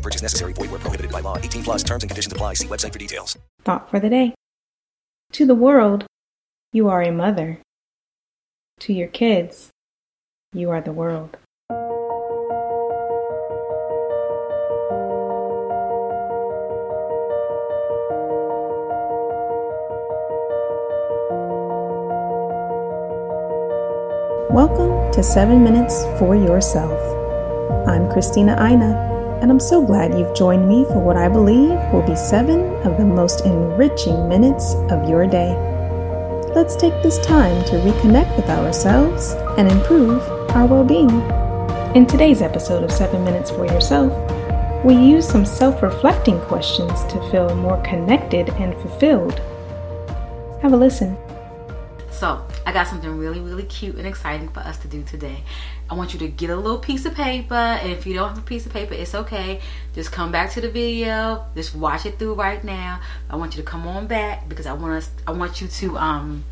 Purchase necessary. Void where prohibited by law. 18 plus terms and conditions apply. See website for details. Thought for the day. To the world, you are a mother. To your kids, you are the world. Welcome to 7 Minutes for Yourself. I'm Christina Aina, and I'm so glad you've joined me for what I believe will be seven of the most enriching minutes of your day. Let's take this time to reconnect with ourselves and improve our well being. In today's episode of 7 Minutes for Yourself, we use some self reflecting questions to feel more connected and fulfilled. Have a listen. So, I got something really, really cute and exciting for us to do today. I want you to get a little piece of paper, and if you don't have a piece of paper, it's okay. Just come back to the video. Just watch it through right now. I want you to come on back because I want us. I want you to um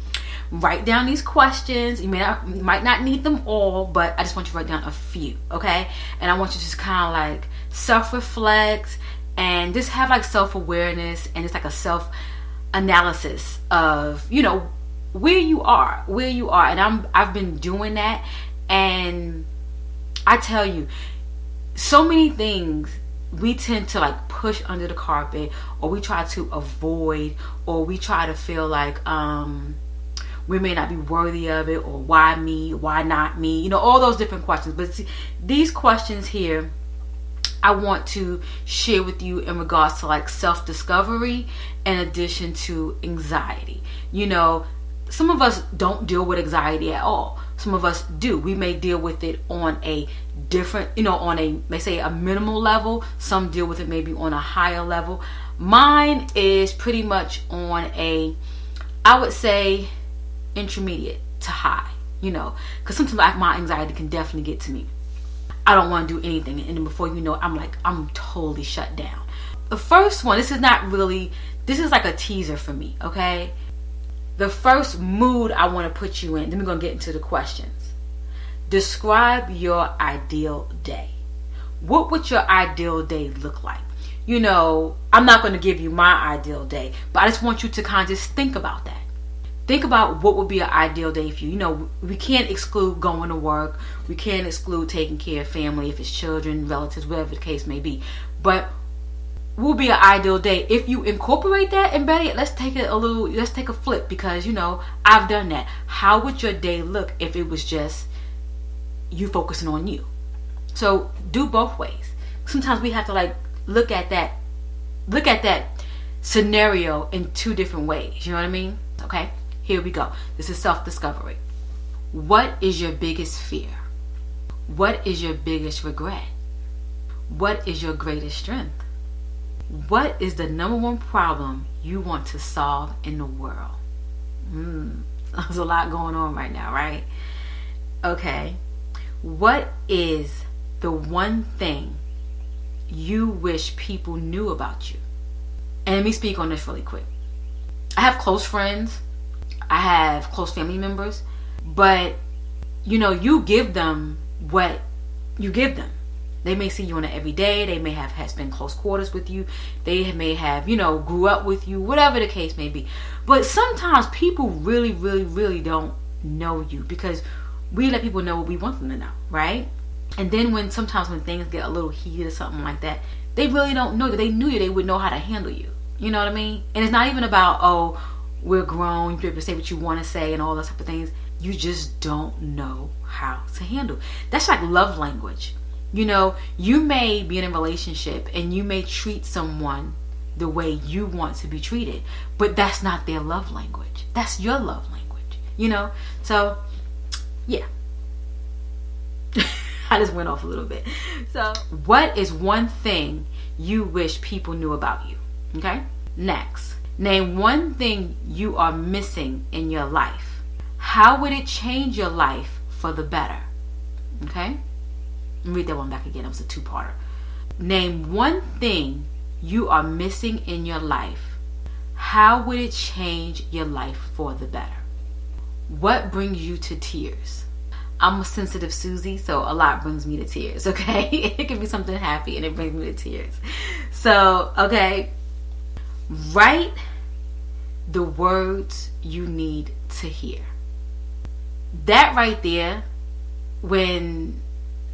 write down these questions. You may not, might not need them all, but I just want you to write down a few, okay? And I want you to just kind of like self-reflect and just have like self-awareness and it's like a self analysis of you know where you are where you are and i'm i've been doing that and i tell you so many things we tend to like push under the carpet or we try to avoid or we try to feel like um we may not be worthy of it or why me why not me you know all those different questions but see, these questions here I want to share with you in regards to like self discovery in addition to anxiety. You know, some of us don't deal with anxiety at all. Some of us do. We may deal with it on a different, you know, on a, may say a minimal level. Some deal with it maybe on a higher level. Mine is pretty much on a, I would say, intermediate to high, you know, because sometimes like my anxiety can definitely get to me. I don't want to do anything. And then before you know it, I'm like, I'm totally shut down. The first one, this is not really, this is like a teaser for me, okay? The first mood I want to put you in, then we're going to get into the questions. Describe your ideal day. What would your ideal day look like? You know, I'm not going to give you my ideal day, but I just want you to kind of just think about that. Think about what would be an ideal day for you. You know, we can't exclude going to work. We can't exclude taking care of family if it's children, relatives, whatever the case may be. But will be an ideal day. If you incorporate that and better let's take it a little let's take a flip because you know i've done that. How would your day look if it was just you focusing on you? So do both ways. Sometimes we have to like look at that look at that scenario in two different ways. You know what i mean? Okay here we go. This is self-discovery. What is your biggest fear? What is your biggest regret? What is your greatest strength what is the number one problem you want to solve in the world? Mm, there's a lot going on right now, right? Okay. What is the one thing you wish people knew about you? And let me speak on this really quick. I have close friends, I have close family members, but you know, you give them what you give them. They may see you on an everyday. They may have, have spent close quarters with you. They may have, you know, grew up with you, whatever the case may be. But sometimes people really, really, really don't know you because we let people know what we want them to know, right? And then when sometimes when things get a little heated or something like that, they really don't know that they knew you, they would know how to handle you. You know what I mean? And it's not even about, oh, we're grown, you be able to say what you want to say and all those type of things. You just don't know how to handle. That's like love language. You know, you may be in a relationship and you may treat someone the way you want to be treated, but that's not their love language. That's your love language. You know? So, yeah. I just went off a little bit. So, what is one thing you wish people knew about you? Okay? Next, name one thing you are missing in your life. How would it change your life for the better? Okay? Read that one back again. It was a two parter. Name one thing you are missing in your life. How would it change your life for the better? What brings you to tears? I'm a sensitive Susie, so a lot brings me to tears, okay? it can be something happy and it brings me to tears. So, okay, write the words you need to hear. That right there, when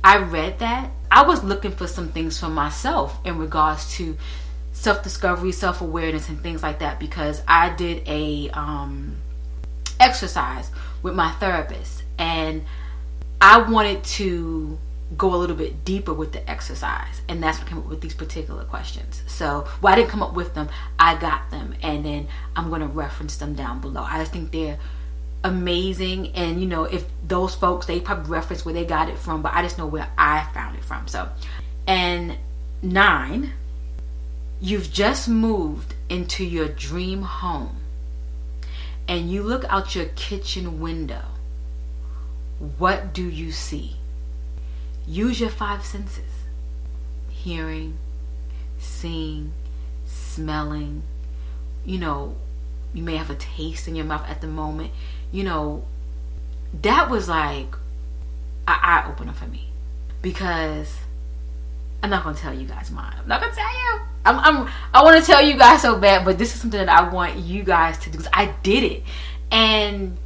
I read that, I was looking for some things for myself in regards to self discovery, self awareness, and things like that because I did a um, exercise with my therapist and I wanted to go a little bit deeper with the exercise and that's what came up with these particular questions. So well i didn't come up with them i got them and then i'm going to reference them down below. I just think they're amazing. And you know if those folks they probably reference where they got it from but i just know where i found it from. So and nine you've just moved into your dream home. And you look out your kitchen window. What do you see? Use your five senses. Hearing seeing smelling. You know you may have a taste in your mouth at the moment you know, that was like an eye opener for me because I'm not gonna tell you guys mine. I'm not gonna tell you. I'm, I'm I want to tell you guys so bad, but this is something that I want you guys to do because I did it. And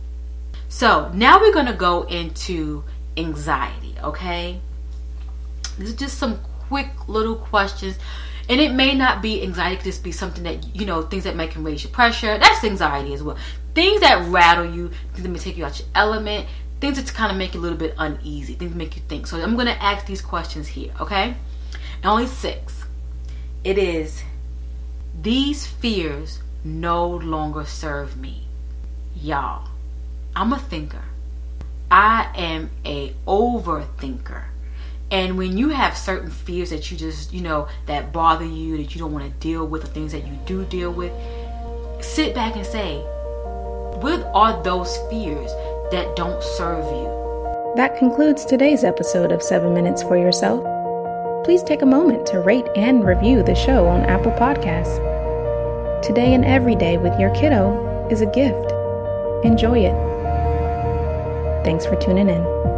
so now we're gonna go into anxiety. Okay, this is just some quick little questions and it may not be anxiety, could just be something that, you know, things that might can raise your pressure. That's anxiety as well. Things that rattle you, things that may take you out your element, things that kind of make you a little bit uneasy, things that make you think. So I'm going to ask these questions here, okay? And only six. It is, these fears no longer serve me. Y'all, I'm a thinker. I am a overthinker. And when you have certain fears that you just, you know, that bother you, that you don't want to deal with, or things that you do deal with, sit back and say, what are those fears that don't serve you? That concludes today's episode of 7 Minutes for Yourself. Please take a moment to rate and review the show on Apple Podcasts. Today and every day with your kiddo is a gift. Enjoy it. Thanks for tuning in.